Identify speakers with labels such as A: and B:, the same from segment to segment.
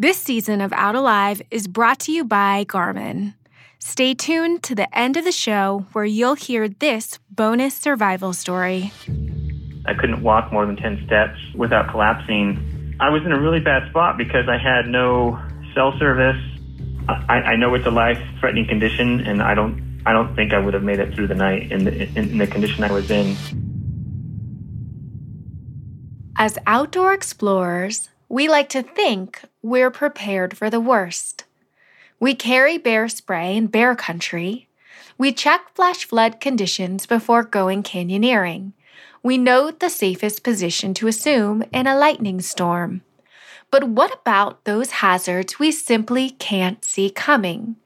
A: This season of Out Alive is brought to you by Garmin. Stay tuned to the end of the show where you'll hear this bonus survival story.
B: I couldn't walk more than 10 steps without collapsing. I was in a really bad spot because I had no cell service. I, I know it's a life-threatening condition, and I don't, I don't think I would have made it through the night in the, in, in the condition I was in.
A: As outdoor explorers, we like to think we're prepared for the worst. We carry bear spray in bear country. We check flash flood conditions before going canyoneering. We note the safest position to assume in a lightning storm. But what about those hazards we simply can't see coming?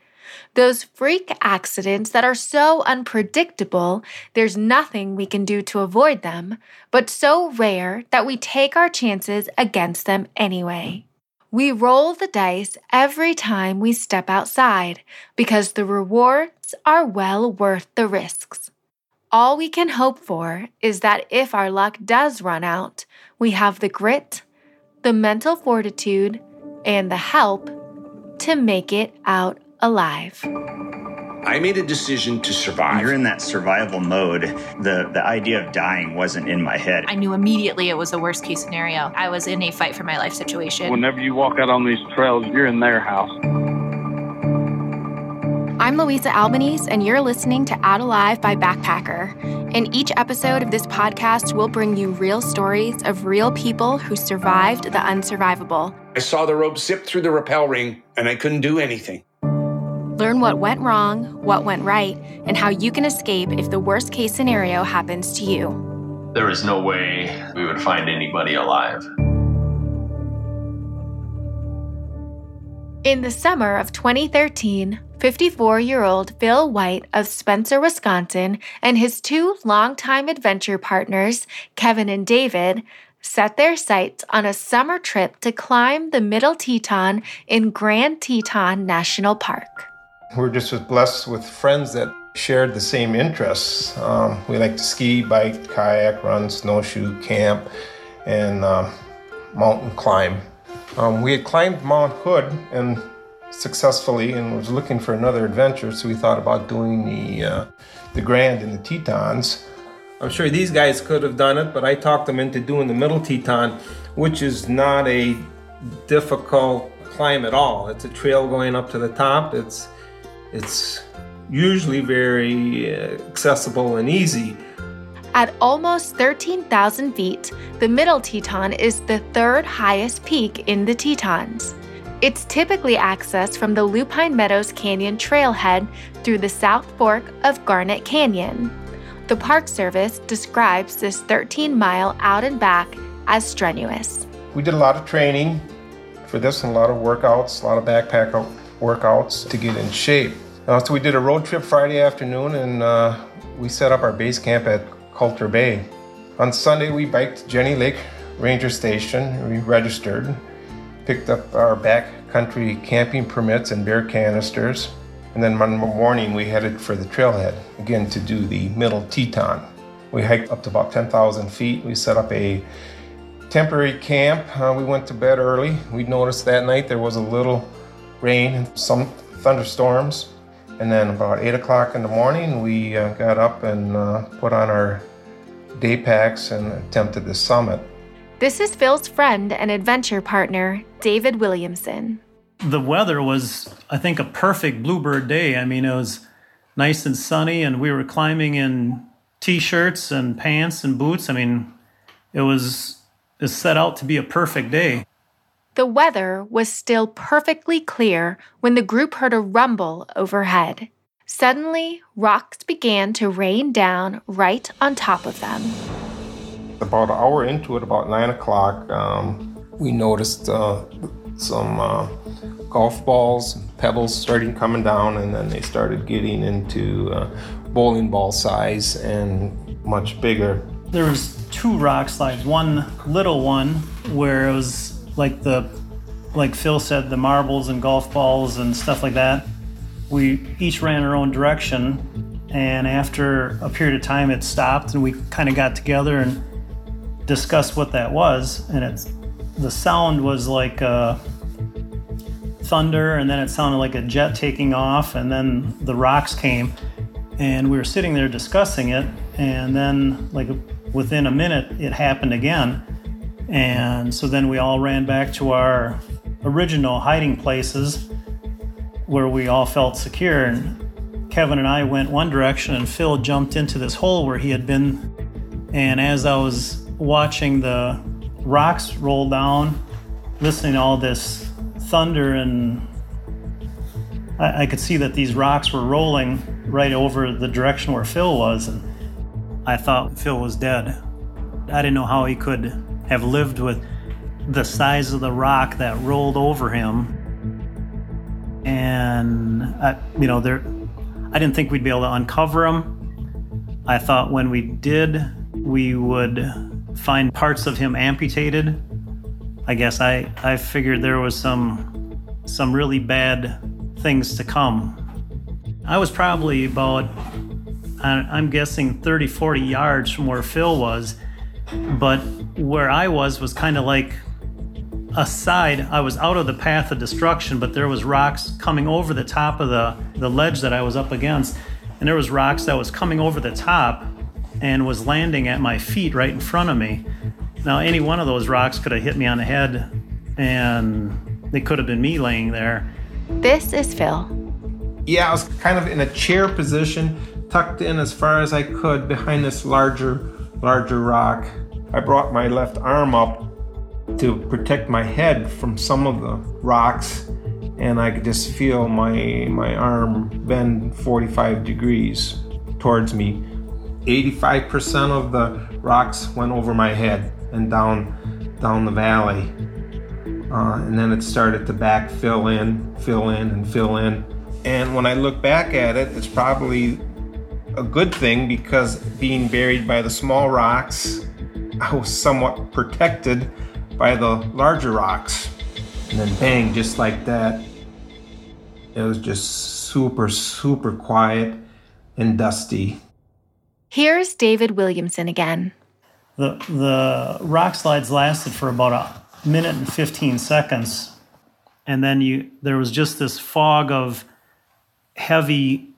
A: Those freak accidents that are so unpredictable, there's nothing we can do to avoid them, but so rare that we take our chances against them anyway. We roll the dice every time we step outside because the rewards are well worth the risks. All we can hope for is that if our luck does run out, we have the grit, the mental fortitude, and the help to make it out alive.
C: I made a decision to survive.
D: You're in that survival mode. The the idea of dying wasn't in my head.
E: I knew immediately it was a worst case scenario. I was in a fight for my life situation.
F: Whenever you walk out on these trails, you're in their house.
A: I'm Louisa Albanese, and you're listening to Out Alive by Backpacker. In each episode of this podcast, we'll bring you real stories of real people who survived the unsurvivable.
C: I saw the rope zip through the rappel ring, and I couldn't do anything.
A: Learn what went wrong, what went right, and how you can escape if the worst case scenario happens to you.
G: There is no way we would find anybody alive.
A: In the summer of 2013, 54 year old Phil White of Spencer, Wisconsin, and his two longtime adventure partners, Kevin and David, set their sights on a summer trip to climb the Middle Teton in Grand Teton National Park.
H: We're just blessed with friends that shared the same interests. Um, we like to ski, bike, kayak, run, snowshoe, camp, and uh, mountain climb. Um, we had climbed Mount Hood and successfully, and was looking for another adventure. So we thought about doing the uh, the Grand in the Tetons. I'm sure these guys could have done it, but I talked them into doing the Middle Teton, which is not a difficult climb at all. It's a trail going up to the top. It's it's usually very uh, accessible and easy.
A: At almost 13,000 feet, the Middle Teton is the third highest peak in the Tetons. It's typically accessed from the Lupine Meadows Canyon trailhead through the South Fork of Garnet Canyon. The Park Service describes this 13 mile out and back as strenuous.
H: We did a lot of training for this and a lot of workouts, a lot of backpack workouts to get in shape. Uh, so we did a road trip Friday afternoon and uh, we set up our base camp at Colter Bay. On Sunday, we biked Jenny Lake Ranger Station. We registered, picked up our backcountry camping permits and bear canisters. And then Monday morning, we headed for the trailhead, again to do the Middle Teton. We hiked up to about 10,000 feet. We set up a temporary camp. Uh, we went to bed early. We noticed that night there was a little rain and some thunderstorms. And then about 8 o'clock in the morning, we uh, got up and uh, put on our day packs and attempted the summit.
A: This is Phil's friend and adventure partner, David Williamson.
I: The weather was, I think, a perfect bluebird day. I mean, it was nice and sunny, and we were climbing in t shirts and pants and boots. I mean, it was, it set out to be a perfect day.
A: The weather was still perfectly clear when the group heard a rumble overhead. Suddenly, rocks began to rain down right on top of them.
H: About an hour into it, about 9 o'clock, um, we noticed uh, some uh, golf balls, pebbles starting coming down, and then they started getting into uh, bowling ball size and much bigger.
I: There was two rock slides, one little one where it was like the like Phil said, the marbles and golf balls and stuff like that. We each ran our own direction, and after a period of time, it stopped, and we kind of got together and discussed what that was. And it's the sound was like uh, thunder, and then it sounded like a jet taking off, and then the rocks came, and we were sitting there discussing it, and then like within a minute, it happened again, and so then we all ran back to our original hiding places where we all felt secure. And Kevin and I went one direction, and Phil jumped into this hole where he had been. And as I was watching the rocks roll down, listening to all this thunder, and I, I could see that these rocks were rolling right over the direction where Phil was. And I thought Phil was dead. I didn't know how he could have lived with the size of the rock that rolled over him. And, I, you know, there, I didn't think we'd be able to uncover him. I thought when we did, we would find parts of him amputated. I guess I, I figured there was some some really bad things to come. I was probably about I'm guessing 30 40 yards from where Phil was, but where I was was kind of like aside, I was out of the path of destruction, but there was rocks coming over the top of the, the ledge that I was up against. And there was rocks that was coming over the top and was landing at my feet right in front of me. Now, any one of those rocks could have hit me on the head, and it could have been me laying there.
A: This is Phil.
H: Yeah, I was kind of in a chair position, tucked in as far as I could behind this larger, larger rock. I brought my left arm up to protect my head from some of the rocks and I could just feel my my arm bend 45 degrees towards me. 85% of the rocks went over my head and down down the valley. Uh, and then it started to back fill in, fill in, and fill in. And when I look back at it, it's probably a good thing because being buried by the small rocks, I was somewhat protected by the larger rocks. And then bang, just like that. It was just super, super quiet and dusty.
A: Here's David Williamson again.
I: The, the rock slides lasted for about a minute and 15 seconds. And then you there was just this fog of heavy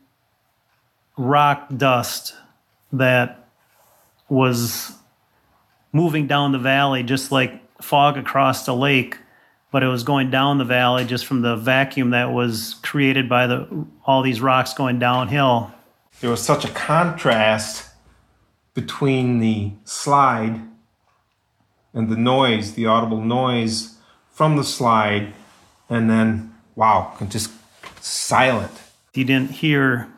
I: rock dust that was moving down the valley just like fog across the lake, but it was going down the valley just from the vacuum that was created by the all these rocks going downhill.
H: There was such a contrast between the slide and the noise, the audible noise from the slide, and then wow, just silent.
I: You didn't hear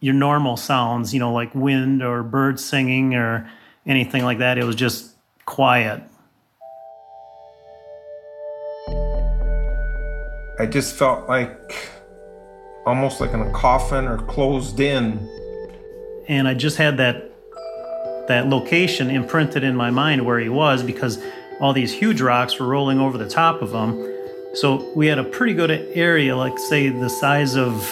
I: your normal sounds, you know, like wind or birds singing or anything like that. It was just quiet.
H: I just felt like almost like in a coffin or closed in.
I: And I just had that that location imprinted in my mind where he was because all these huge rocks were rolling over the top of him. So we had a pretty good area, like say the size of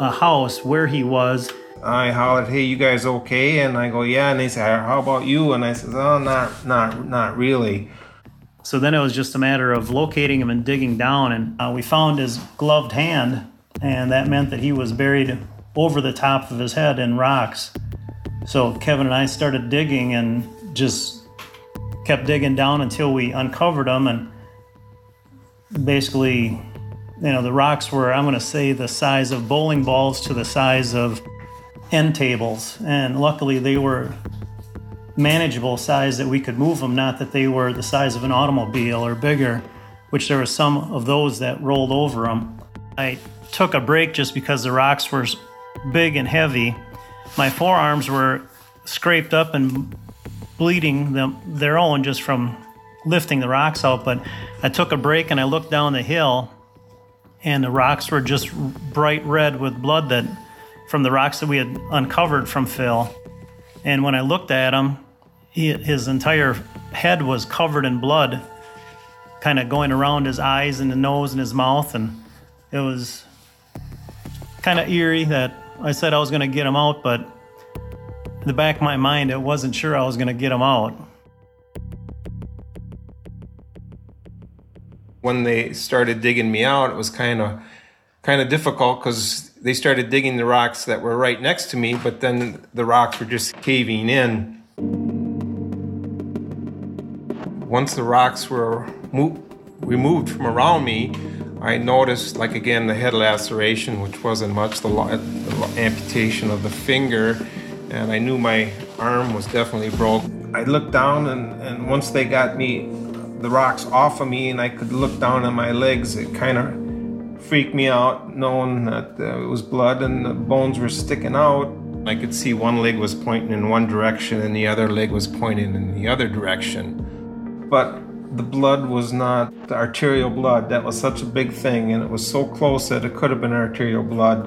I: a house where he was.
H: I hollered, "Hey, you guys okay?" And I go, "Yeah." And they said, "How about you?" And I said, "Oh, not, not, not really."
I: So then it was just a matter of locating him and digging down, and uh, we found his gloved hand, and that meant that he was buried over the top of his head in rocks. So Kevin and I started digging and just kept digging down until we uncovered him, and basically, you know, the rocks were, I'm going to say, the size of bowling balls to the size of end tables, and luckily they were manageable size that we could move them, not that they were the size of an automobile or bigger, which there were some of those that rolled over them. I took a break just because the rocks were big and heavy. My forearms were scraped up and bleeding them, their own just from lifting the rocks out, but I took a break and I looked down the hill and the rocks were just bright red with blood that from the rocks that we had uncovered from Phil. And when I looked at him, he, his entire head was covered in blood, kind of going around his eyes and the nose and his mouth. And it was kind of eerie that I said I was going to get him out, but in the back of my mind, I wasn't sure I was going to get him out.
H: When they started digging me out, it was kind of kind of difficult because they started digging the rocks that were right next to me, but then the rocks were just caving in. Once the rocks were mo- removed from around me, I noticed, like again, the head laceration, which wasn't much, the, lo- the amputation of the finger, and I knew my arm was definitely broke. I looked down, and, and once they got me, the rocks off of me, and I could look down on my legs, it kind of freaked me out, knowing that uh, it was blood and the bones were sticking out. I could see one leg was pointing in one direction, and the other leg was pointing in the other direction. But the blood was not arterial blood. That was such a big thing, and it was so close that it could have been arterial blood,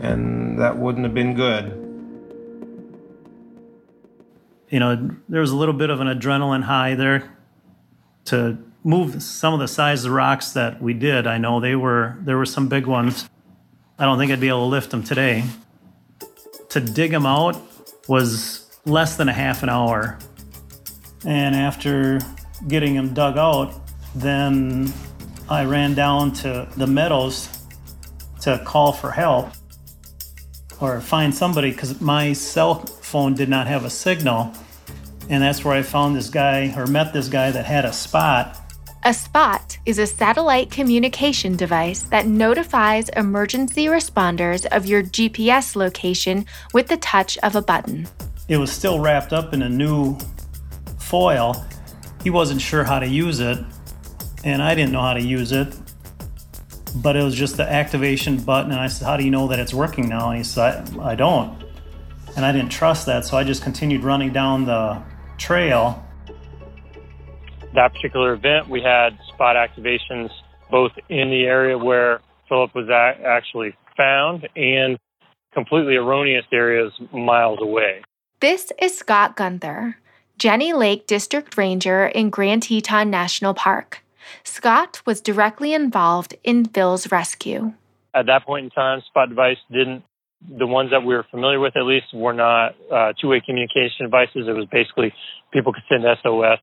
H: and that wouldn't have been good.
I: You know, there was a little bit of an adrenaline high there to move some of the size of rocks that we did. I know they were there were some big ones. I don't think I'd be able to lift them today. To dig them out was less than a half an hour. And after getting them dug out, then I ran down to the meadows to call for help or find somebody because my cell phone did not have a signal. And that's where I found this guy or met this guy that had a spot.
A: A spot is a satellite communication device that notifies emergency responders of your GPS location with the touch of a button.
I: It was still wrapped up in a new foil. He wasn't sure how to use it, and I didn't know how to use it. But it was just the activation button, and I said, How do you know that it's working now? And he said, I, I don't. And I didn't trust that, so I just continued running down the trail.
J: That particular event, we had spot activations both in the area where Philip was a- actually found and completely erroneous areas miles away.
A: This is Scott Gunther, Jenny Lake District Ranger in Grand Teton National Park. Scott was directly involved in Phil's rescue.
J: At that point in time, Spot Device didn't, the ones that we were familiar with at least, were not uh, two way communication devices. It was basically people could send SOS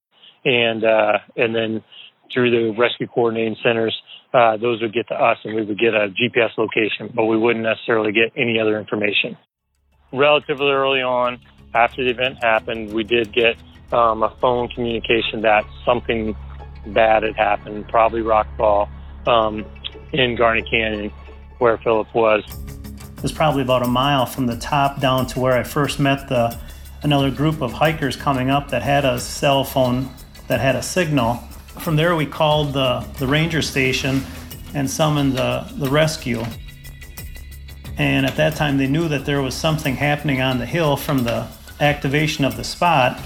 J: and, uh, and then through the rescue coordinating centers, uh, those would get to us and we would get a GPS location, but we wouldn't necessarily get any other information. Relatively early on, after the event happened, we did get um, a phone communication that something bad had happened, probably rockfall um, in Garnet Canyon, where Philip was.
I: It was probably about a mile from the top down to where I first met the another group of hikers coming up that had a cell phone that had a signal. From there, we called the, the ranger station and summoned the, the rescue. And at that time, they knew that there was something happening on the hill from the activation of the spot,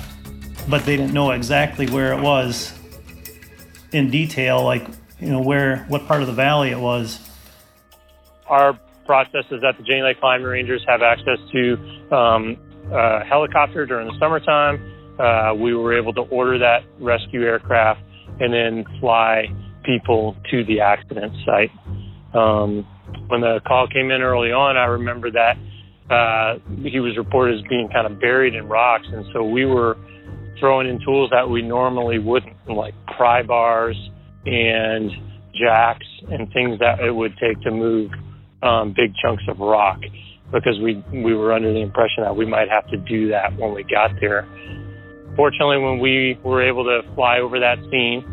I: but they didn't know exactly where it was in detail, like you know where what part of the valley it was.
J: Our process is that the Jenny Lake Climbing Rangers have access to um, a helicopter during the summertime. Uh, we were able to order that rescue aircraft and then fly people to the accident site. Um, when the call came in early on, I remember that uh, he was reported as being kind of buried in rocks, and so we were throwing in tools that we normally wouldn't, like pry bars and jacks and things that it would take to move um, big chunks of rock, because we we were under the impression that we might have to do that when we got there. Fortunately, when we were able to fly over that scene,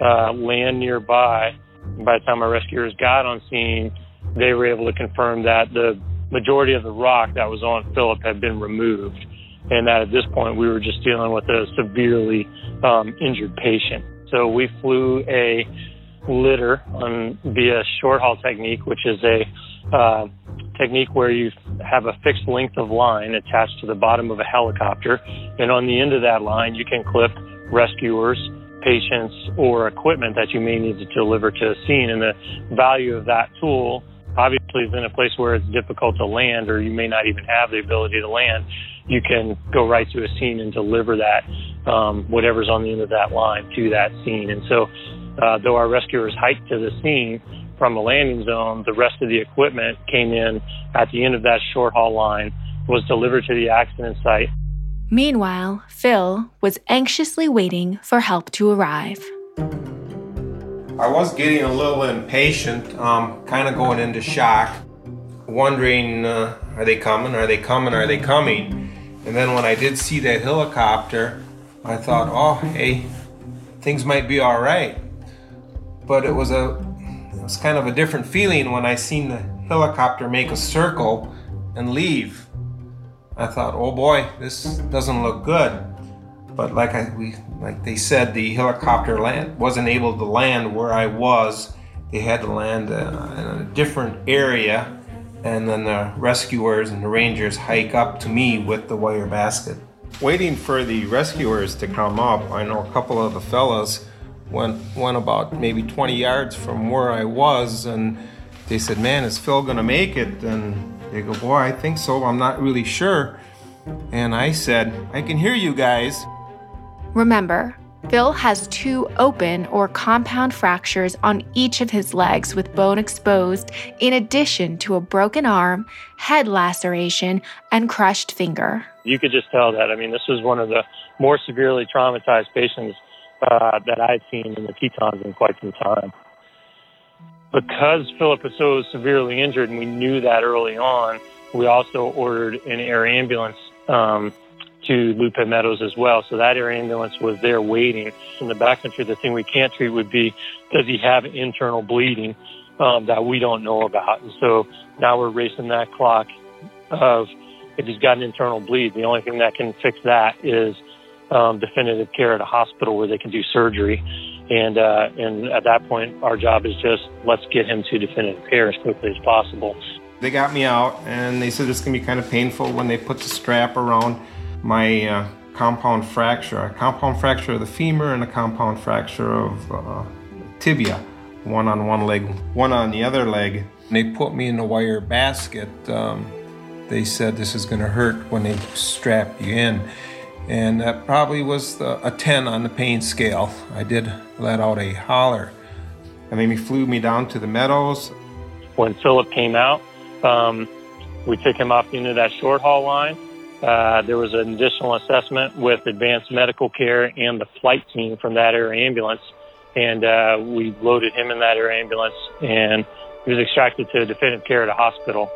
J: uh, land nearby, by the time our rescuers got on scene, they were able to confirm that the majority of the rock that was on Philip had been removed, and that at this point we were just dealing with a severely um, injured patient. So we flew a litter on via short haul technique, which is a uh, technique where you have a fixed length of line attached to the bottom of a helicopter, and on the end of that line you can clip rescuers, patients, or equipment that you may need to deliver to a scene. And the value of that tool obviously is in a place where it's difficult to land or you may not even have the ability to land, you can go right to a scene and deliver that, um, whatever's on the end of that line to that scene. And so, uh, though our rescuers hiked to the scene from the landing zone, the rest of the equipment came in at the end of that short haul line, was delivered to the accident site.
A: Meanwhile, Phil was anxiously waiting for help to arrive.
H: I was getting a little impatient, um, kind of going into shock, wondering, uh, are they coming? Are they coming? Are they coming? And then when I did see that helicopter, I thought, oh, hey, things might be all right. But it was a, it was kind of a different feeling when I seen the helicopter make a circle and leave. I thought, oh boy, this doesn't look good. But like I, we, like they said, the helicopter land wasn't able to land where I was. They had to land uh, in a different area, and then the rescuers and the rangers hike up to me with the wire basket. Waiting for the rescuers to come up, I know a couple of the fellas went went about maybe 20 yards from where I was, and they said, "Man, is Phil gonna make it?" And they go, "Boy, I think so. I'm not really sure." And I said, "I can hear you guys."
A: Remember, Phil has two open or compound fractures on each of his legs with bone exposed, in addition to a broken arm, head laceration, and crushed finger.
J: You could just tell that. I mean, this was one of the more severely traumatized patients uh, that I've seen in the Tetons in quite some time. Because Philip was so severely injured, and we knew that early on, we also ordered an air ambulance um, to Lupine Meadows as well. So that air ambulance was there waiting. In the backcountry, the thing we can't treat would be does he have internal bleeding um, that we don't know about? And so now we're racing that clock of if he's got an internal bleed, the only thing that can fix that is um, definitive care at a hospital where they can do surgery. And uh, and at that point, our job is just let's get him to definitive care as quickly as possible.
H: They got me out, and they said it's gonna be kind of painful when they put the strap around my uh, compound fracture, a compound fracture of the femur and a compound fracture of uh, tibia, one on one leg, one on the other leg. And they put me in a wire basket. Um, they said this is going to hurt when they strap you in. And that probably was the, a 10 on the pain scale. I did let out a holler. And then he flew me down to the meadows.
J: When Philip came out, um, we took him off into that short haul line uh, there was an additional assessment with advanced medical care and the flight team from that air ambulance. And uh, we loaded him in that air ambulance and he was extracted to definitive care at a hospital.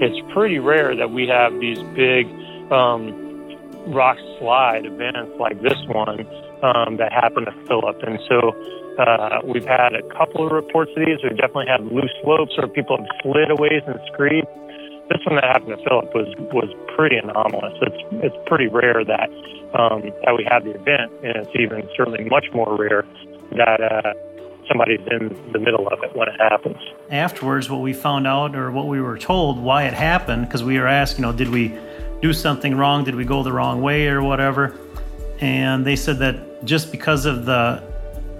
J: It's pretty rare that we have these big um, rock slide events like this one um, that happened to Philip. And so uh, we've had a couple of reports of these. We've definitely had loose slopes where people have slid away and screed. This one that happened to Philip was was pretty anomalous. It's it's pretty rare that um, that we have the event, and it's even certainly much more rare that uh, somebody's in the middle of it when it happens.
I: Afterwards, what we found out, or what we were told, why it happened, because we were asked, you know, did we do something wrong? Did we go the wrong way, or whatever? And they said that just because of the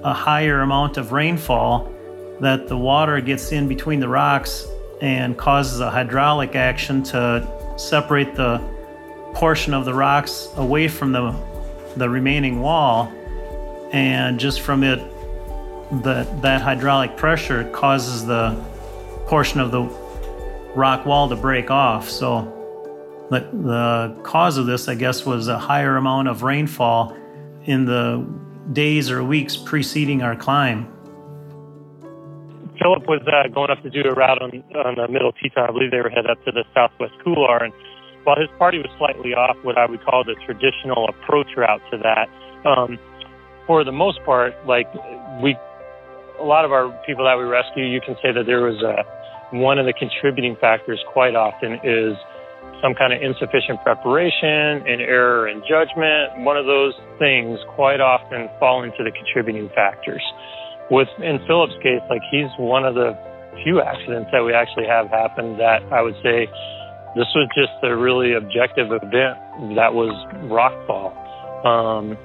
I: a higher amount of rainfall that the water gets in between the rocks and causes a hydraulic action to separate the portion of the rocks away from the the remaining wall and just from it the, that hydraulic pressure causes the portion of the rock wall to break off so the, the cause of this i guess was a higher amount of rainfall in the days or weeks preceding our climb.
J: Philip was uh, going up to do a route on, on the Middle Teton. I believe they were headed up to the Southwest Couloir. And while his party was slightly off what I would call the traditional approach route to that, um, for the most part, like we, a lot of our people that we rescue, you can say that there was a, one of the contributing factors quite often is some kind of insufficient preparation, an error in judgment, one of those things quite often fall into the contributing factors. With in Philip's case, like he's one of the few accidents that we actually have happened that I would say this was just a really objective event that was rockfall. Um,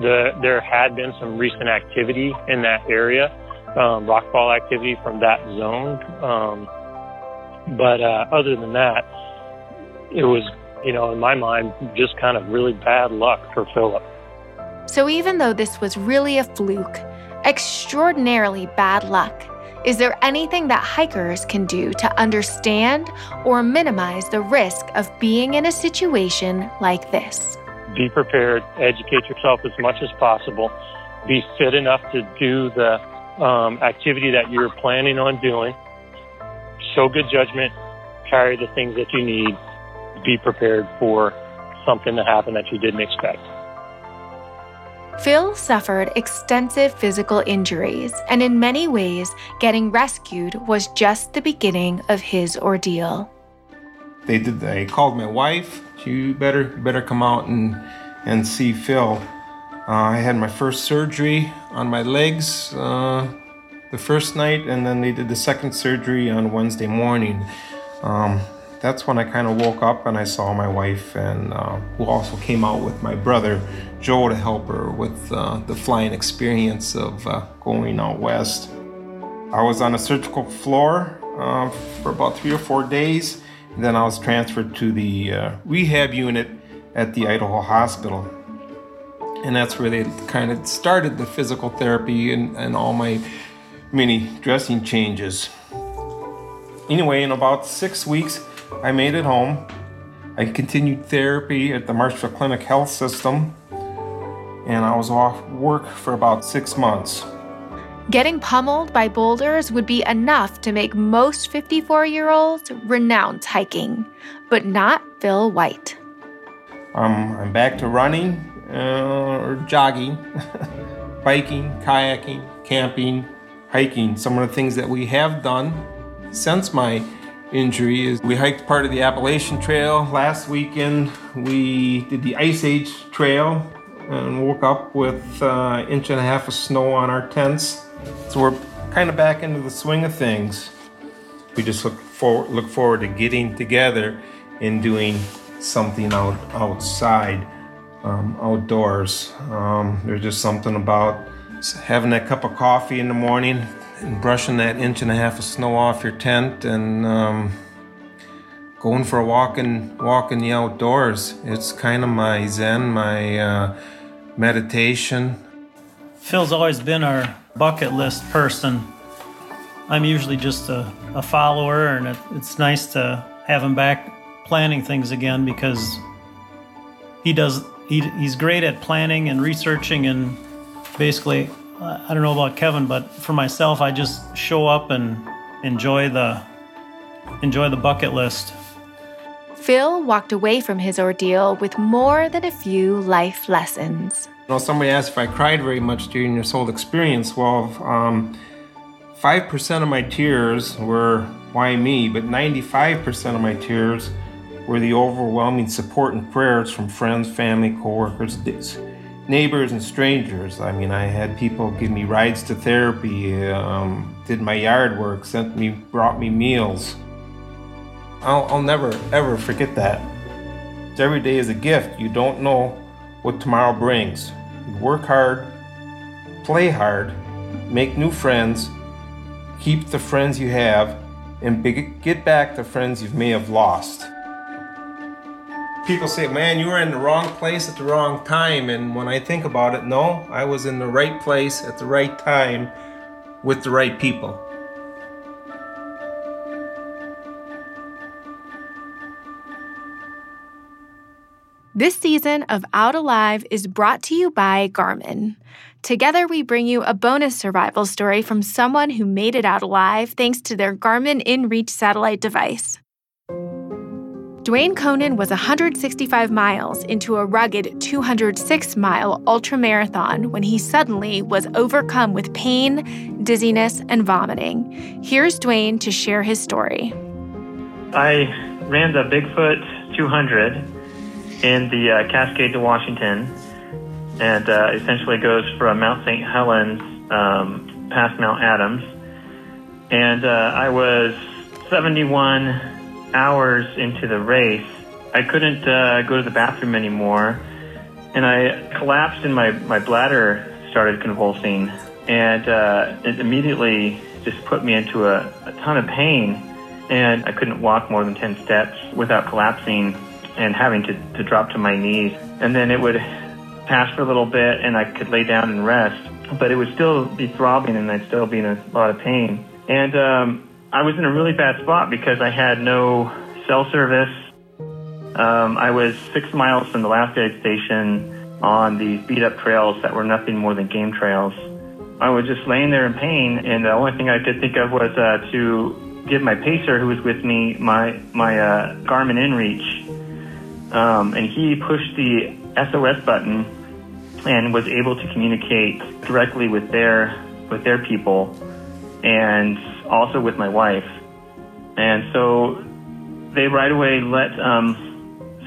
J: the, there had been some recent activity in that area, um, rockfall activity from that zone. Um, but uh, other than that, it was, you know, in my mind, just kind of really bad luck for Philip.
A: So even though this was really a fluke, extraordinarily bad luck, is there anything that hikers can do to understand or minimize the risk of being in a situation like this?
J: Be prepared, educate yourself as much as possible, be fit enough to do the um, activity that you're planning on doing, show good judgment, carry the things that you need, be prepared for something to happen that you didn't expect.
A: Phil suffered extensive physical injuries, and in many ways, getting rescued was just the beginning of his ordeal.
H: They did. They called my wife. You better better come out and and see Phil. Uh, I had my first surgery on my legs uh, the first night, and then they did the second surgery on Wednesday morning. Um, that's when I kind of woke up and I saw my wife, and uh, who also came out with my brother Joe to help her with uh, the flying experience of uh, going out west. I was on a surgical floor uh, for about three or four days. Then I was transferred to the uh, rehab unit at the Idaho Hospital. And that's where they kind of started the physical therapy and, and all my many dressing changes. Anyway, in about six weeks, I made it home. I continued therapy at the Marshfield Clinic Health System, and I was off work for about six months.
A: Getting pummeled by boulders would be enough to make most 54 year olds renounce hiking, but not Phil White.
H: Um, I'm back to running uh, or jogging, biking, kayaking, camping, hiking. Some of the things that we have done since my injury is we hiked part of the Appalachian Trail last weekend. We did the Ice Age Trail and woke up with uh, inch and a half of snow on our tents. So we're kind of back into the swing of things. We just look forward look forward to getting together and doing something out outside, um, outdoors. Um, there's just something about having that cup of coffee in the morning and brushing that inch and a half of snow off your tent and um, going for a walk in walk in the outdoors. It's kind of my zen, my uh, meditation.
I: Phil's always been our bucket list person. I'm usually just a, a follower, and it, it's nice to have him back planning things again because he does. He, he's great at planning and researching, and basically, I don't know about Kevin, but for myself, I just show up and enjoy the enjoy the bucket list.
A: Phil walked away from his ordeal with more than a few life lessons.
H: You know, somebody asked if I cried very much during this whole experience. Well, um, 5% of my tears were why me, but 95% of my tears were the overwhelming support and prayers from friends, family, coworkers, neighbors, and strangers. I mean, I had people give me rides to therapy, um, did my yard work, sent me, brought me meals. I'll, I'll never, ever forget that. Every day is a gift. You don't know what tomorrow brings. Work hard, play hard, make new friends, keep the friends you have, and get back the friends you may have lost. People say, man, you were in the wrong place at the wrong time. And when I think about it, no, I was in the right place at the right time with the right people.
A: This season of Out Alive is brought to you by Garmin. Together, we bring you a bonus survival story from someone who made it out alive thanks to their Garmin InReach satellite device. Dwayne Conan was 165 miles into a rugged 206 mile ultramarathon when he suddenly was overcome with pain, dizziness, and vomiting. Here's Dwayne to share his story.
B: I ran the Bigfoot 200 in the uh, Cascade to Washington, and uh, essentially goes from Mount St. Helens um, past Mount Adams. And uh, I was 71 hours into the race. I couldn't uh, go to the bathroom anymore, and I collapsed, and my, my bladder started convulsing, and uh, it immediately just put me into a, a ton of pain, and I couldn't walk more than 10 steps without collapsing and having to, to drop to my knees. And then it would pass for a little bit and I could lay down and rest. But it would still be throbbing and I'd still be in a lot of pain. And um, I was in a really bad spot because I had no cell service. Um, I was six miles from the last aid station on these beat up trails that were nothing more than game trails. I was just laying there in pain, and the only thing I could think of was uh, to give my pacer, who was with me, my my uh, Garmin InReach, um, and he pushed the SOS button and was able to communicate directly with their with their people, and also with my wife. And so they right away let um,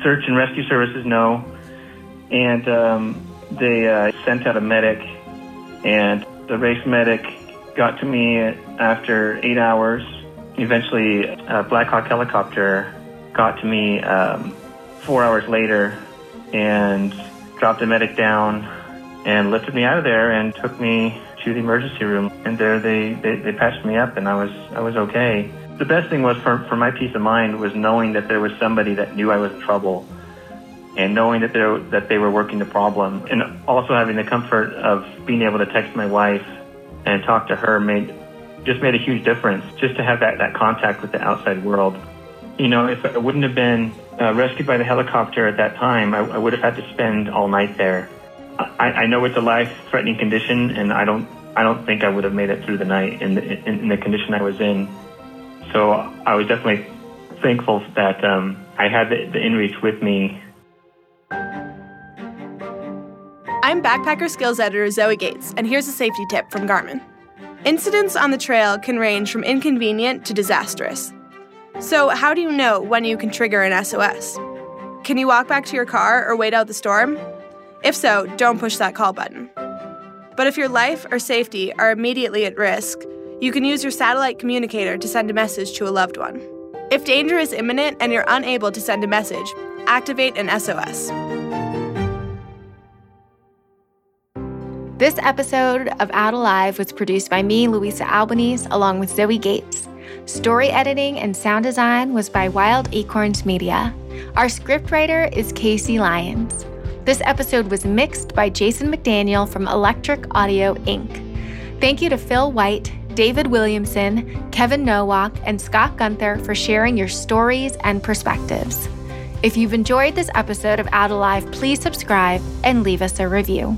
B: search and rescue services know, and um, they uh, sent out a medic, and the race medic got to me after eight hours. Eventually, a Black Hawk helicopter got to me um, four hours later and dropped the medic down and lifted me out of there and took me to the emergency room. And there they, they, they patched me up and I was, I was okay. The best thing was for, for my peace of mind was knowing that there was somebody that knew I was in trouble and knowing that that they were working the problem, and also having the comfort of being able to text my wife and talk to her made just made a huge difference. Just to have that that contact with the outside world. You know, if I wouldn't have been uh, rescued by the helicopter at that time, I, I, would have had to spend all night there. I, I know it's a life-threatening condition, and I don't I don't think I would have made it through the night in the, in, in the condition I was in. So I was definitely thankful that um, I had the, the InReach with me
K: I'm backpacker skills editor Zoe Gates, and here's a safety tip from Garmin. Incidents on the trail can range from inconvenient to disastrous. So, how do you know when you can trigger an SOS? Can you walk back to your car or wait out the storm? If so, don't push that call button. But if your life or safety are immediately at risk, you can use your satellite communicator to send a message to a loved one. If danger is imminent and you're unable to send a message, activate an SOS.
A: This episode of Out Alive was produced by me, Louisa Albanese, along with Zoe Gates. Story editing and sound design was by Wild Acorns Media. Our scriptwriter is Casey Lyons. This episode was mixed by Jason McDaniel from Electric Audio Inc. Thank you to Phil White, David Williamson, Kevin Nowak, and Scott Gunther for sharing your stories and perspectives. If you've enjoyed this episode of Out Alive, please subscribe and leave us a review.